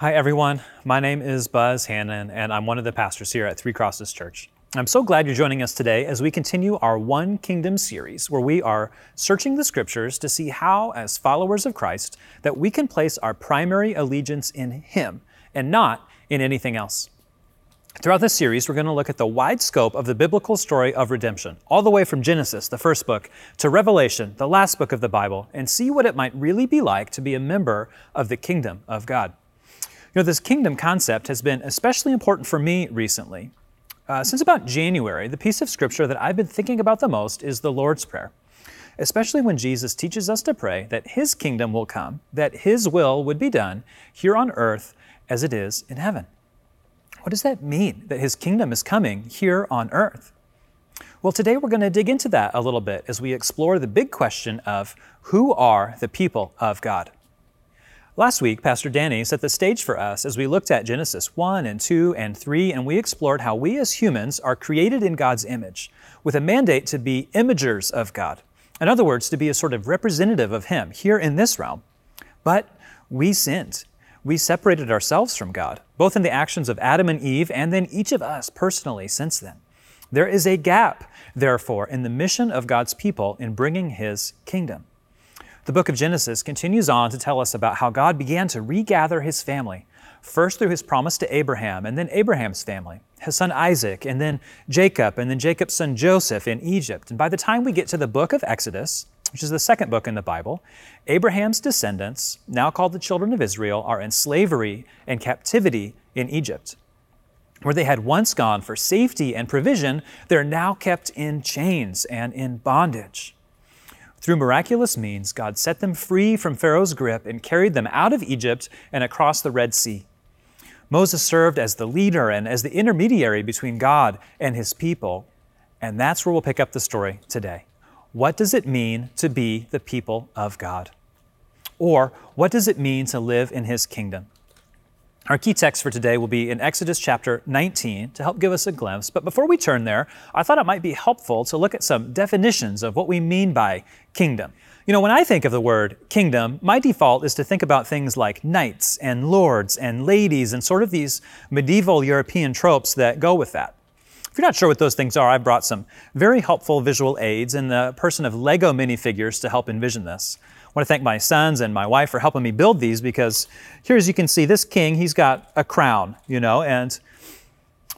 Hi, everyone. My name is Buzz Hannon, and I'm one of the pastors here at Three Crosses Church. I'm so glad you're joining us today as we continue our One Kingdom series, where we are searching the scriptures to see how, as followers of Christ, that we can place our primary allegiance in Him and not in anything else. Throughout this series, we're going to look at the wide scope of the biblical story of redemption, all the way from Genesis, the first book, to Revelation, the last book of the Bible, and see what it might really be like to be a member of the kingdom of God. You know, this kingdom concept has been especially important for me recently. Uh, since about January, the piece of scripture that I've been thinking about the most is the Lord's Prayer, especially when Jesus teaches us to pray that His kingdom will come, that His will would be done here on earth as it is in heaven. What does that mean, that His kingdom is coming here on earth? Well, today we're going to dig into that a little bit as we explore the big question of who are the people of God? Last week, Pastor Danny set the stage for us as we looked at Genesis 1 and 2 and 3, and we explored how we as humans are created in God's image with a mandate to be imagers of God. In other words, to be a sort of representative of Him here in this realm. But we sinned. We separated ourselves from God, both in the actions of Adam and Eve and then each of us personally since then. There is a gap, therefore, in the mission of God's people in bringing His kingdom. The book of Genesis continues on to tell us about how God began to regather his family, first through his promise to Abraham, and then Abraham's family, his son Isaac, and then Jacob, and then Jacob's son Joseph in Egypt. And by the time we get to the book of Exodus, which is the second book in the Bible, Abraham's descendants, now called the children of Israel, are in slavery and captivity in Egypt. Where they had once gone for safety and provision, they're now kept in chains and in bondage. Through miraculous means, God set them free from Pharaoh's grip and carried them out of Egypt and across the Red Sea. Moses served as the leader and as the intermediary between God and his people. And that's where we'll pick up the story today. What does it mean to be the people of God? Or what does it mean to live in his kingdom? Our key text for today will be in Exodus chapter 19 to help give us a glimpse. But before we turn there, I thought it might be helpful to look at some definitions of what we mean by kingdom. You know, when I think of the word kingdom, my default is to think about things like knights and lords and ladies and sort of these medieval European tropes that go with that. If you're not sure what those things are, I've brought some very helpful visual aids in the person of Lego minifigures to help envision this. Want to thank my sons and my wife for helping me build these because here, as you can see, this king, he's got a crown, you know, and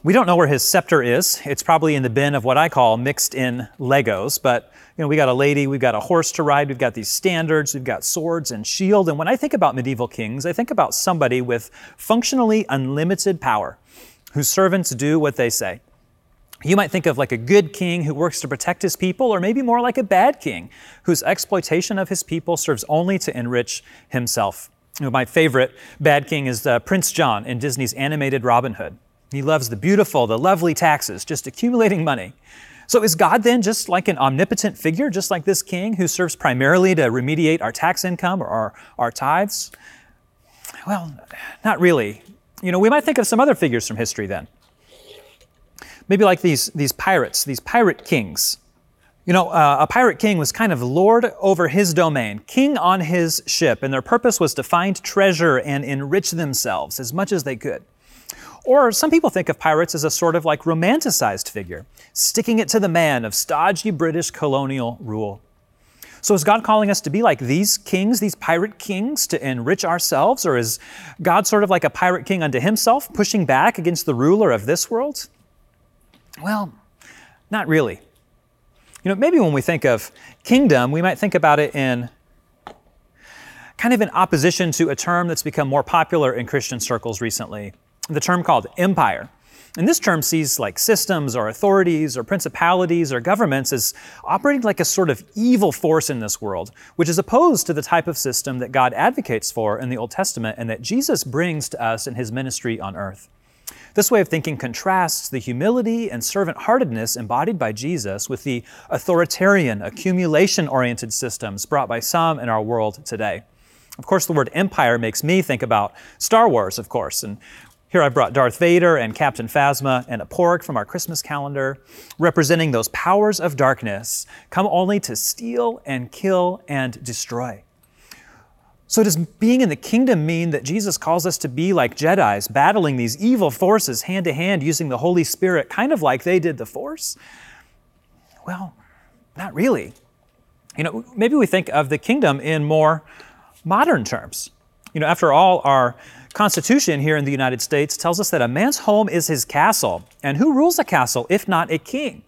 we don't know where his scepter is. It's probably in the bin of what I call mixed in Legos, but you know, we got a lady, we've got a horse to ride, we've got these standards, we've got swords and shield. And when I think about medieval kings, I think about somebody with functionally unlimited power, whose servants do what they say. You might think of like a good king who works to protect his people, or maybe more like a bad king whose exploitation of his people serves only to enrich himself. My favorite bad king is uh, Prince John in Disney's animated Robin Hood. He loves the beautiful, the lovely taxes, just accumulating money. So is God then just like an omnipotent figure, just like this king who serves primarily to remediate our tax income or our, our tithes? Well, not really. You know, we might think of some other figures from history then maybe like these, these pirates, these pirate kings. You know, uh, a pirate king was kind of lord over his domain, king on his ship, and their purpose was to find treasure and enrich themselves as much as they could. Or some people think of pirates as a sort of like romanticized figure, sticking it to the man of stodgy British colonial rule. So is God calling us to be like these kings, these pirate kings, to enrich ourselves? Or is God sort of like a pirate king unto himself, pushing back against the ruler of this world? Well, not really. You know, maybe when we think of kingdom, we might think about it in kind of in opposition to a term that's become more popular in Christian circles recently, the term called empire. And this term sees like systems or authorities or principalities or governments as operating like a sort of evil force in this world, which is opposed to the type of system that God advocates for in the Old Testament and that Jesus brings to us in his ministry on earth. This way of thinking contrasts the humility and servant heartedness embodied by Jesus with the authoritarian, accumulation oriented systems brought by some in our world today. Of course, the word empire makes me think about Star Wars, of course. And here I've brought Darth Vader and Captain Phasma and a porg from our Christmas calendar, representing those powers of darkness come only to steal and kill and destroy. So, does being in the kingdom mean that Jesus calls us to be like Jedi's, battling these evil forces hand to hand using the Holy Spirit, kind of like they did the Force? Well, not really. You know, maybe we think of the kingdom in more modern terms. You know, after all, our Constitution here in the United States tells us that a man's home is his castle. And who rules a castle if not a king?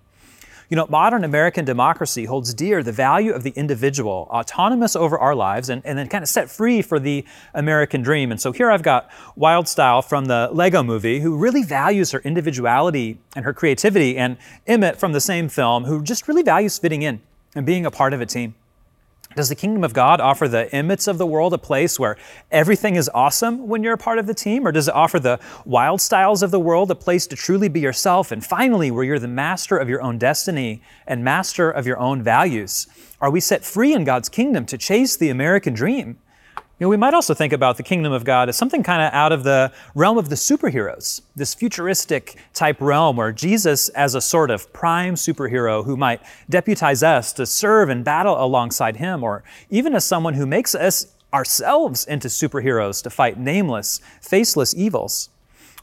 You know, modern American democracy holds dear the value of the individual, autonomous over our lives, and, and then kind of set free for the American dream. And so here I've got Wyldstyle from the Lego movie, who really values her individuality and her creativity, and Emmet from the same film, who just really values fitting in and being a part of a team. Does the kingdom of God offer the Emmets of the world a place where everything is awesome when you're a part of the team? Or does it offer the Wyldstyles of the world a place to truly be yourself? And finally, where you're the master of your own destiny and master of your own values? Are we set free in God's kingdom to chase the American dream? Know, we might also think about the kingdom of God as something kind of out of the realm of the superheroes, this futuristic type realm where Jesus, as a sort of prime superhero who might deputize us to serve and battle alongside him, or even as someone who makes us ourselves into superheroes to fight nameless, faceless evils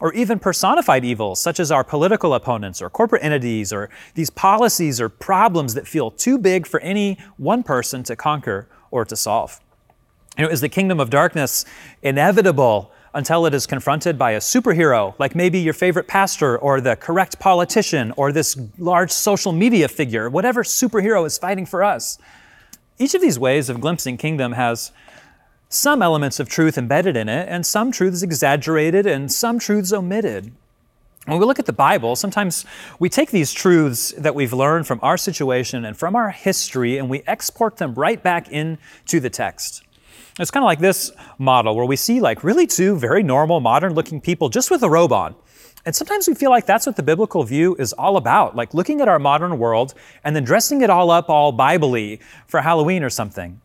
or even personified evils, such as our political opponents or corporate entities, or these policies or problems that feel too big for any one person to conquer or to solve. You know, is the kingdom of darkness inevitable until it is confronted by a superhero, like maybe your favorite pastor or the correct politician or this large social media figure, whatever superhero is fighting for us? Each of these ways of glimpsing kingdom has some elements of truth embedded in it, and some truths exaggerated and some truths omitted. When we look at the Bible, sometimes we take these truths that we've learned from our situation and from our history and we export them right back into the text. It's kind of like this model where we see like really two very normal, modern looking people just with a robe on. And sometimes we feel like that's what the biblical view is all about, like looking at our modern world and then dressing it all up all Bible-y for Halloween or something.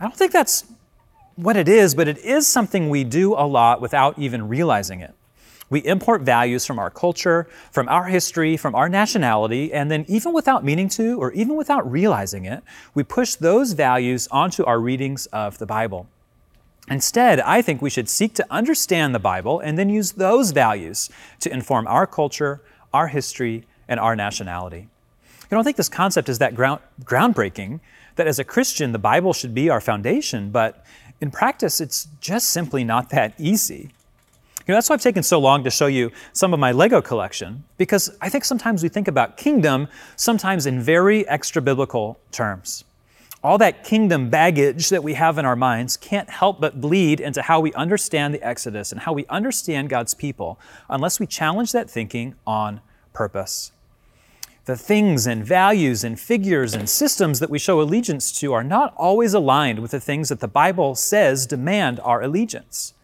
I don't think that's what it is, but it is something we do a lot without even realizing it. We import values from our culture, from our history, from our nationality, and then even without meaning to, or even without realizing it, we push those values onto our readings of the Bible. Instead, I think we should seek to understand the Bible and then use those values to inform our culture, our history, and our nationality. I don't think this concept is that ground, groundbreaking, that as a Christian, the Bible should be our foundation, but in practice, it's just simply not that easy. Know, that's why I've taken so long to show you some of my Lego collection, because I think sometimes we think about kingdom sometimes in very extra biblical terms. All that kingdom baggage that we have in our minds can't help but bleed into how we understand the Exodus and how we understand God's people unless we challenge that thinking on purpose. The things and values and figures and systems that we show allegiance to are not always aligned with the things that the Bible says demand our allegiance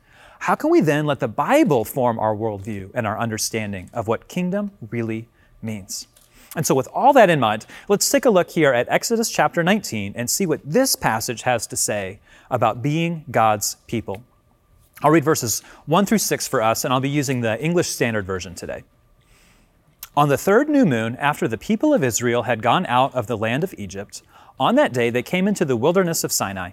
how can we then let the Bible form our worldview and our understanding of what kingdom really means? And so, with all that in mind, let's take a look here at Exodus chapter 19 and see what this passage has to say about being God's people. I'll read verses 1 through 6 for us, and I'll be using the English Standard Version today. On the third new moon, after the people of Israel had gone out of the land of Egypt, on that day they came into the wilderness of Sinai.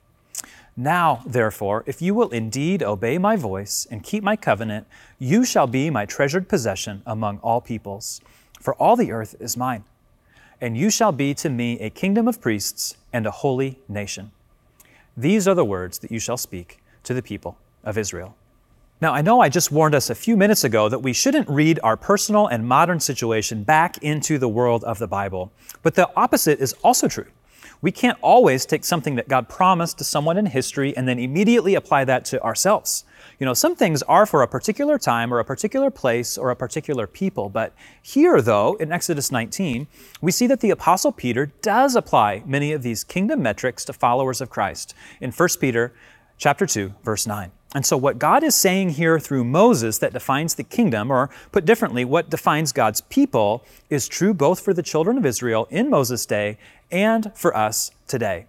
Now, therefore, if you will indeed obey my voice and keep my covenant, you shall be my treasured possession among all peoples, for all the earth is mine. And you shall be to me a kingdom of priests and a holy nation. These are the words that you shall speak to the people of Israel. Now, I know I just warned us a few minutes ago that we shouldn't read our personal and modern situation back into the world of the Bible, but the opposite is also true. We can't always take something that God promised to someone in history and then immediately apply that to ourselves. You know, some things are for a particular time or a particular place or a particular people, but here, though, in Exodus 19, we see that the Apostle Peter does apply many of these kingdom metrics to followers of Christ in 1 Peter chapter 2, verse 9. And so, what God is saying here through Moses that defines the kingdom, or put differently, what defines God's people, is true both for the children of Israel in Moses' day and for us today.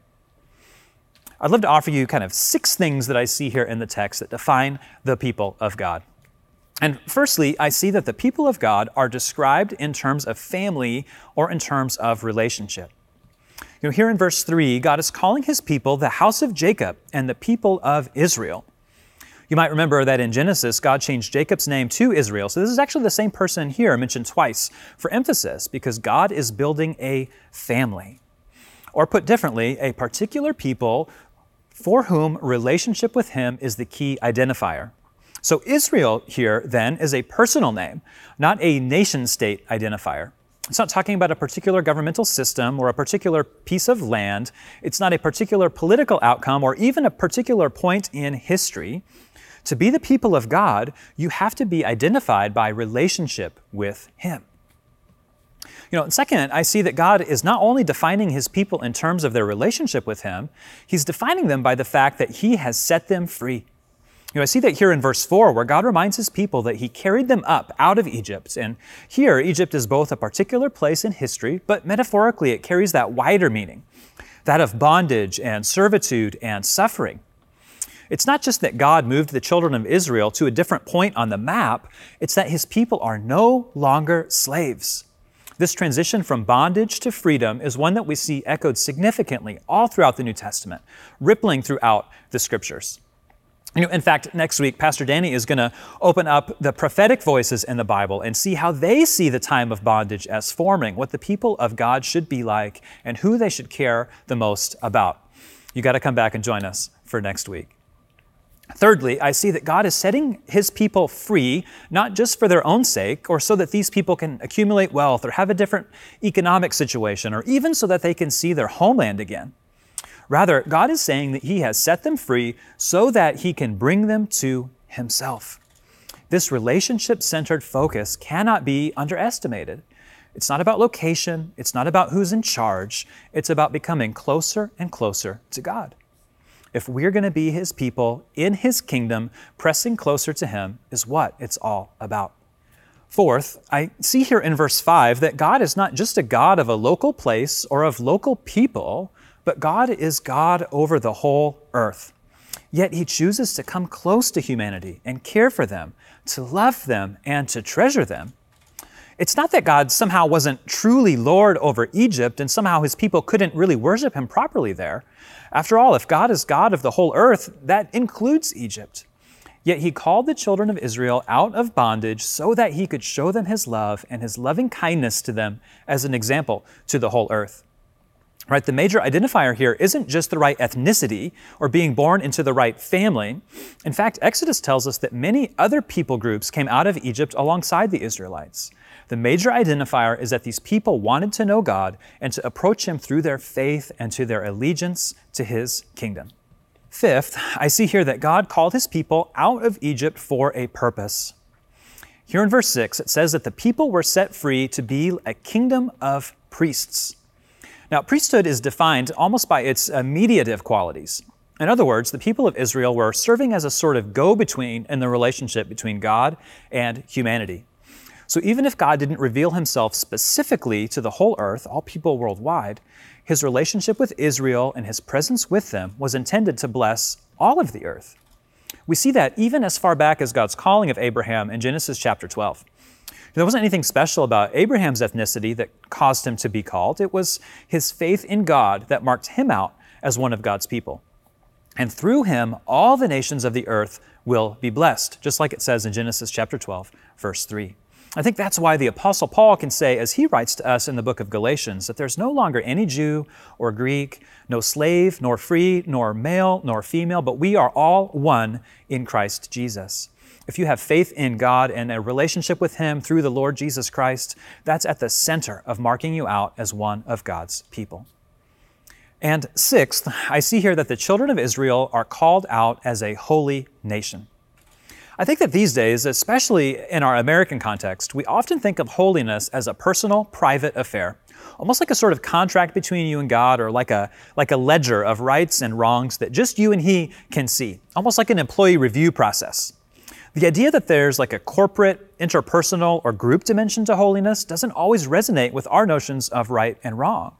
I'd love to offer you kind of six things that I see here in the text that define the people of God. And firstly, I see that the people of God are described in terms of family or in terms of relationship. You know, here in verse 3, God is calling his people the house of Jacob and the people of Israel. You might remember that in Genesis, God changed Jacob's name to Israel. So this is actually the same person here mentioned twice for emphasis because God is building a family. Or put differently, a particular people for whom relationship with Him is the key identifier. So Israel here then is a personal name, not a nation state identifier. It's not talking about a particular governmental system or a particular piece of land. It's not a particular political outcome or even a particular point in history. To be the people of God, you have to be identified by relationship with Him. You know, second, I see that God is not only defining His people in terms of their relationship with Him, He's defining them by the fact that He has set them free. You know, I see that here in verse 4, where God reminds his people that he carried them up out of Egypt. And here, Egypt is both a particular place in history, but metaphorically, it carries that wider meaning that of bondage and servitude and suffering. It's not just that God moved the children of Israel to a different point on the map, it's that his people are no longer slaves. This transition from bondage to freedom is one that we see echoed significantly all throughout the New Testament, rippling throughout the scriptures. You know, in fact, next week, Pastor Danny is going to open up the prophetic voices in the Bible and see how they see the time of bondage as forming what the people of God should be like and who they should care the most about. You got to come back and join us for next week. Thirdly, I see that God is setting his people free, not just for their own sake, or so that these people can accumulate wealth or have a different economic situation, or even so that they can see their homeland again. Rather, God is saying that he has set them free so that he can bring them to himself. This relationship centered focus cannot be underestimated. It's not about location, it's not about who's in charge, it's about becoming closer and closer to God if we're going to be His people in His kingdom, pressing closer to Him is what it's all about. Fourth, I see here in verse 5 that God is not just a God of a local place or of local people, but God is God over the whole earth. Yet He chooses to come close to humanity and care for them, to love them, and to treasure them. It's not that God somehow wasn't truly Lord over Egypt and somehow His people couldn't really worship Him properly there. After all, if God is God of the whole earth, that includes Egypt. Yet he called the children of Israel out of bondage so that he could show them his love and his loving kindness to them as an example to the whole earth. Right? The major identifier here isn't just the right ethnicity or being born into the right family. In fact, Exodus tells us that many other people groups came out of Egypt alongside the Israelites. The major identifier is that these people wanted to know God and to approach Him through their faith and to their allegiance to His kingdom. Fifth, I see here that God called His people out of Egypt for a purpose. Here in verse 6, it says that the people were set free to be a kingdom of priests. Now, priesthood is defined almost by its mediative qualities. In other words, the people of Israel were serving as a sort of go between in the relationship between God and humanity. So even if God didn't reveal himself specifically to the whole earth, all people worldwide, his relationship with Israel and his presence with them was intended to bless all of the earth. We see that even as far back as God's calling of Abraham in Genesis chapter 12. There wasn't anything special about Abraham's ethnicity that caused him to be called. It was his faith in God that marked him out as one of God's people. And through him, all the nations of the earth will be blessed, just like it says in Genesis chapter 12, verse 3. I think that's why the Apostle Paul can say, as he writes to us in the book of Galatians, that there's no longer any Jew or Greek, no slave, nor free, nor male, nor female, but we are all one in Christ Jesus. If you have faith in God and a relationship with Him through the Lord Jesus Christ, that's at the center of marking you out as one of God's people. And sixth, I see here that the children of Israel are called out as a holy nation. I think that these days, especially in our American context, we often think of holiness as a personal, private affair, almost like a sort of contract between you and God or like a, like a ledger of rights and wrongs that just you and He can see, almost like an employee review process. The idea that there's like a corporate, interpersonal, or group dimension to holiness doesn't always resonate with our notions of right and wrong.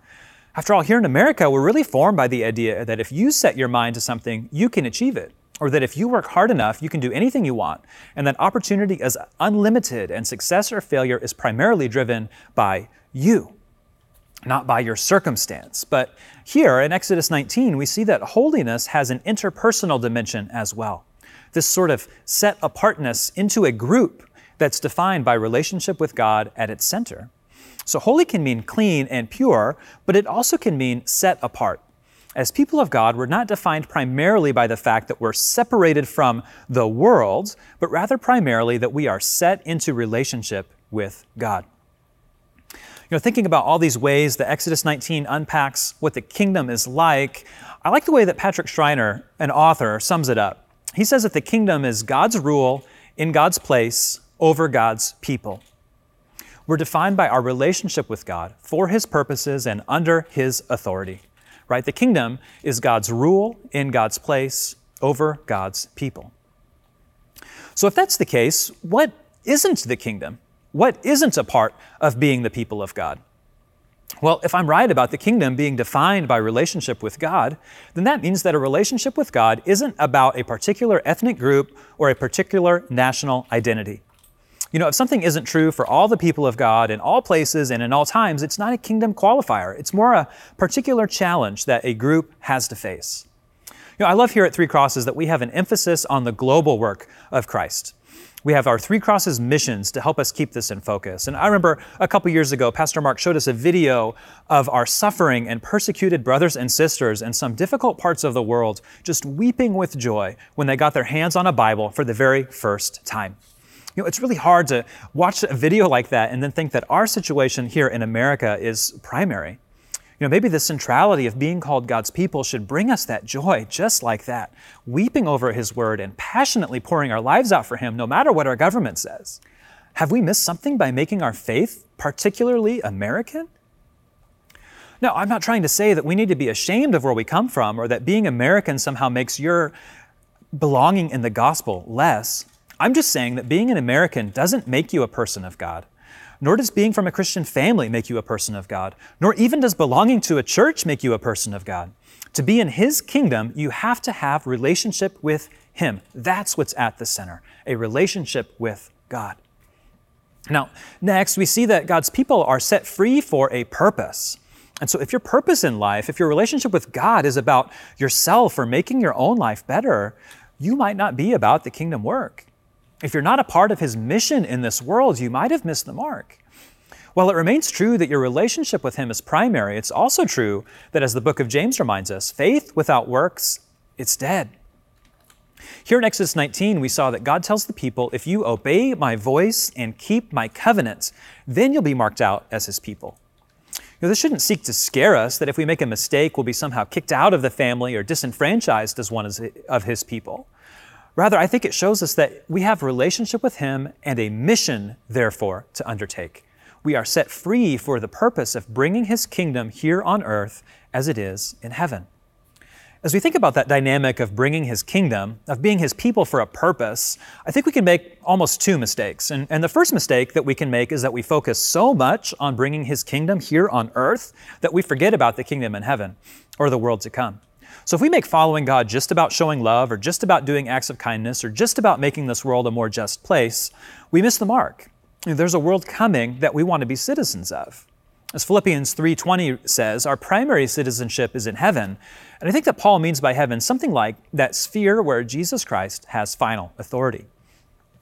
After all, here in America, we're really formed by the idea that if you set your mind to something, you can achieve it. Or that if you work hard enough, you can do anything you want. And that opportunity is unlimited and success or failure is primarily driven by you, not by your circumstance. But here in Exodus 19, we see that holiness has an interpersonal dimension as well this sort of set apartness into a group that's defined by relationship with God at its center. So, holy can mean clean and pure, but it also can mean set apart. As people of God, we're not defined primarily by the fact that we're separated from the world, but rather primarily that we are set into relationship with God. You know, thinking about all these ways that Exodus 19 unpacks what the kingdom is like, I like the way that Patrick Schreiner, an author, sums it up. He says that the kingdom is God's rule in God's place over God's people. We're defined by our relationship with God for His purposes and under His authority. Right? The kingdom is God's rule in God's place over God's people. So, if that's the case, what isn't the kingdom? What isn't a part of being the people of God? Well, if I'm right about the kingdom being defined by relationship with God, then that means that a relationship with God isn't about a particular ethnic group or a particular national identity. You know, if something isn't true for all the people of God in all places and in all times, it's not a kingdom qualifier. It's more a particular challenge that a group has to face. You know, I love here at Three Crosses that we have an emphasis on the global work of Christ we have our Three Crosses missions to help us keep this in focus. And I remember a couple years ago, Pastor Mark showed us a video of our suffering and persecuted brothers and sisters in some difficult parts of the world just weeping with joy when they got their hands on a Bible for the very first time. You know, it's really hard to watch a video like that and then think that our situation here in America is primary. You know, maybe the centrality of being called God's people should bring us that joy just like that, weeping over His word and passionately pouring our lives out for Him no matter what our government says. Have we missed something by making our faith particularly American? No, I'm not trying to say that we need to be ashamed of where we come from or that being American somehow makes your belonging in the gospel less. I'm just saying that being an American doesn't make you a person of God nor does being from a Christian family make you a person of God, nor even does belonging to a church make you a person of God. To be in His kingdom, you have to have relationship with Him. That's what's at the center, a relationship with God. Now, next, we see that God's people are set free for a purpose. And so, if your purpose in life, if your relationship with God is about yourself or making your own life better, you might not be about the kingdom work. If you're not a part of His mission in this world, you might have missed the mark. While it remains true that your relationship with Him is primary, it's also true that, as the book of James reminds us, faith without works, it's dead. Here in Exodus 19, we saw that God tells the people, If you obey my voice and keep my covenant, then you'll be marked out as His people. Know, this shouldn't seek to scare us that if we make a mistake, we'll be somehow kicked out of the family or disenfranchised as one of His people. Rather, I think it shows us that we have a relationship with Him and a mission, therefore, to undertake. We are set free for the purpose of bringing His kingdom here on earth as it is in heaven. As we think about that dynamic of bringing His kingdom, of being His people for a purpose, I think we can make almost two mistakes. And, and the first mistake that we can make is that we focus so much on bringing His kingdom here on earth that we forget about the kingdom in heaven or the world to come. So if we make following God just about showing love or just about doing acts of kindness or just about making this world a more just place, we miss the mark. There's a world coming that we want to be citizens of. As Philippians 3:20 says, our primary citizenship is in heaven. And I think that Paul means by heaven something like that sphere where Jesus Christ has final authority.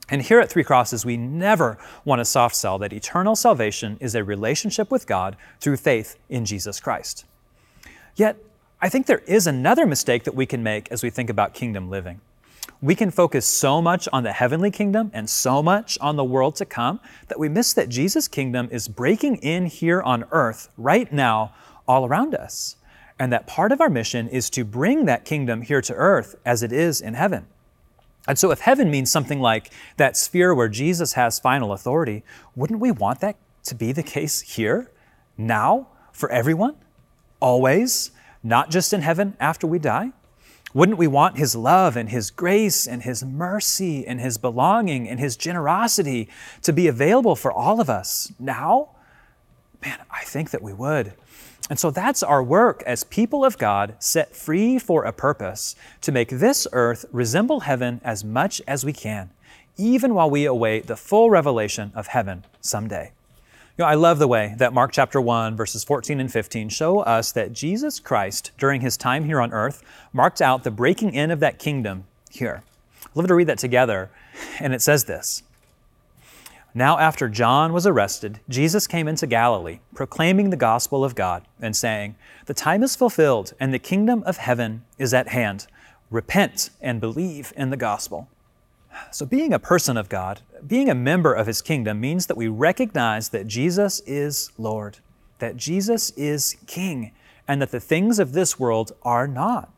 And here at Three Crosses, we never want to soft sell that eternal salvation is a relationship with God through faith in Jesus Christ. Yet, I think there is another mistake that we can make as we think about kingdom living. We can focus so much on the heavenly kingdom and so much on the world to come that we miss that Jesus' kingdom is breaking in here on earth right now, all around us. And that part of our mission is to bring that kingdom here to earth as it is in heaven. And so, if heaven means something like that sphere where Jesus has final authority, wouldn't we want that to be the case here, now, for everyone, always, not just in heaven after we die? Wouldn't we want His love and His grace and His mercy and His belonging and His generosity to be available for all of us now? Man, I think that we would. And so that's our work as people of God set free for a purpose to make this earth resemble heaven as much as we can, even while we await the full revelation of heaven someday. You know, I love the way that Mark chapter 1, verses 14 and 15 show us that Jesus Christ, during his time here on earth, marked out the breaking in of that kingdom here. I'd love to read that together, and it says this now, after John was arrested, Jesus came into Galilee, proclaiming the gospel of God and saying, The time is fulfilled and the kingdom of heaven is at hand. Repent and believe in the gospel. So, being a person of God, being a member of his kingdom, means that we recognize that Jesus is Lord, that Jesus is King, and that the things of this world are not.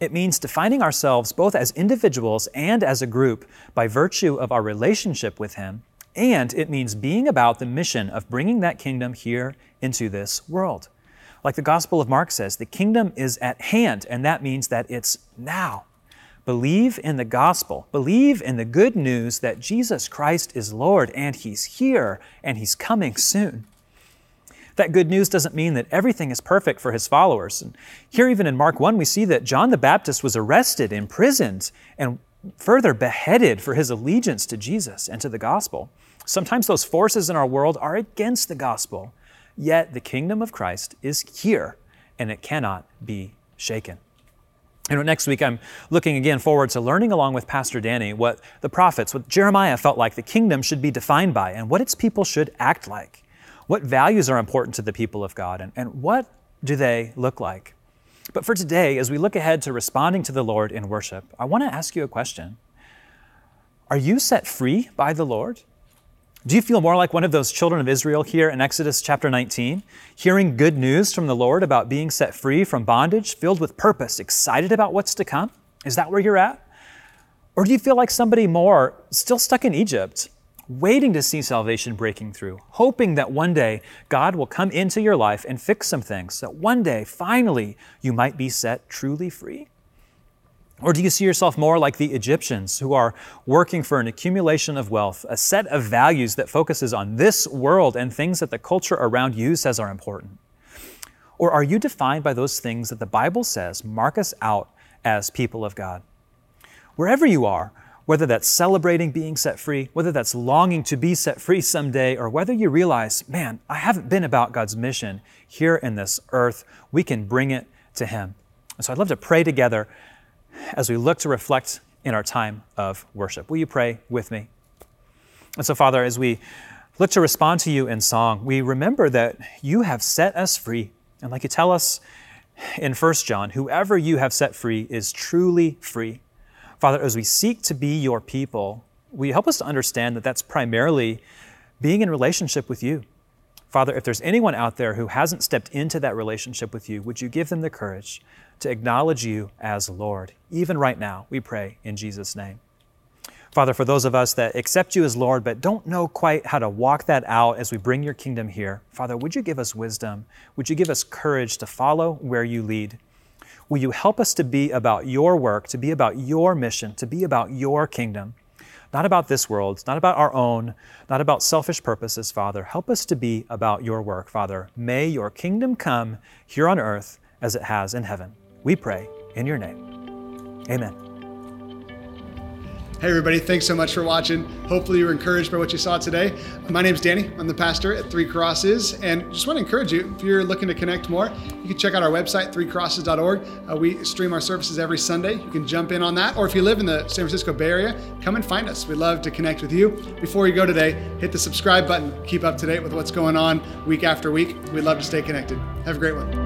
It means defining ourselves both as individuals and as a group by virtue of our relationship with Him and it means being about the mission of bringing that kingdom here into this world. Like the Gospel of Mark says, the kingdom is at hand, and that means that it's now. Believe in the gospel. Believe in the good news that Jesus Christ is Lord and He's here and He's coming soon. That good news doesn't mean that everything is perfect for His followers. And here, even in Mark 1, we see that John the Baptist was arrested, imprisoned, and further beheaded for his allegiance to Jesus and to the gospel. Sometimes those forces in our world are against the gospel, yet the kingdom of Christ is here and it cannot be shaken. You know, next week I'm looking again forward to learning along with Pastor Danny what the prophets, what Jeremiah felt like the kingdom should be defined by and what its people should act like. What values are important to the people of God and, and what do they look like? But for today, as we look ahead to responding to the Lord in worship, I want to ask you a question. Are you set free by the Lord? Do you feel more like one of those children of Israel here in Exodus chapter 19, hearing good news from the Lord about being set free from bondage, filled with purpose, excited about what's to come? Is that where you're at? Or do you feel like somebody more still stuck in Egypt, waiting to see salvation breaking through, hoping that one day God will come into your life and fix some things, that one day, finally, you might be set truly free? Or do you see yourself more like the Egyptians who are working for an accumulation of wealth, a set of values that focuses on this world and things that the culture around you says are important? Or are you defined by those things that the Bible says mark us out as people of God? Wherever you are, whether that's celebrating being set free, whether that's longing to be set free someday, or whether you realize, man, I haven't been about God's mission here in this earth, we can bring it to Him. And so I'd love to pray together as we look to reflect in our time of worship. Will you pray with me? And so, Father, as we look to respond to you in song, we remember that you have set us free. And like you tell us in 1 John, whoever you have set free is truly free. Father, as we seek to be your people, we help us to understand that that's primarily being in relationship with you. Father, if there's anyone out there who hasn't stepped into that relationship with you, would you give them the courage to acknowledge you as Lord. Even right now, we pray in Jesus' name. Father, for those of us that accept you as Lord but don't know quite how to walk that out as we bring your kingdom here, Father, would you give us wisdom? Would you give us courage to follow where you lead? Will you help us to be about your work, to be about your mission, to be about your kingdom? Not about this world, not about our own, not about selfish purposes, Father. Help us to be about your work, Father. May your kingdom come here on earth as it has in heaven. We pray in your name. Amen. Hey, everybody, thanks so much for watching. Hopefully, you were encouraged by what you saw today. My name is Danny. I'm the pastor at Three Crosses, and just want to encourage you if you're looking to connect more, you can check out our website, threecrosses.org. Uh, we stream our services every Sunday. You can jump in on that, or if you live in the San Francisco Bay Area, come and find us. We'd love to connect with you. Before you go today, hit the subscribe button. Keep up to date with what's going on week after week. We'd love to stay connected. Have a great one.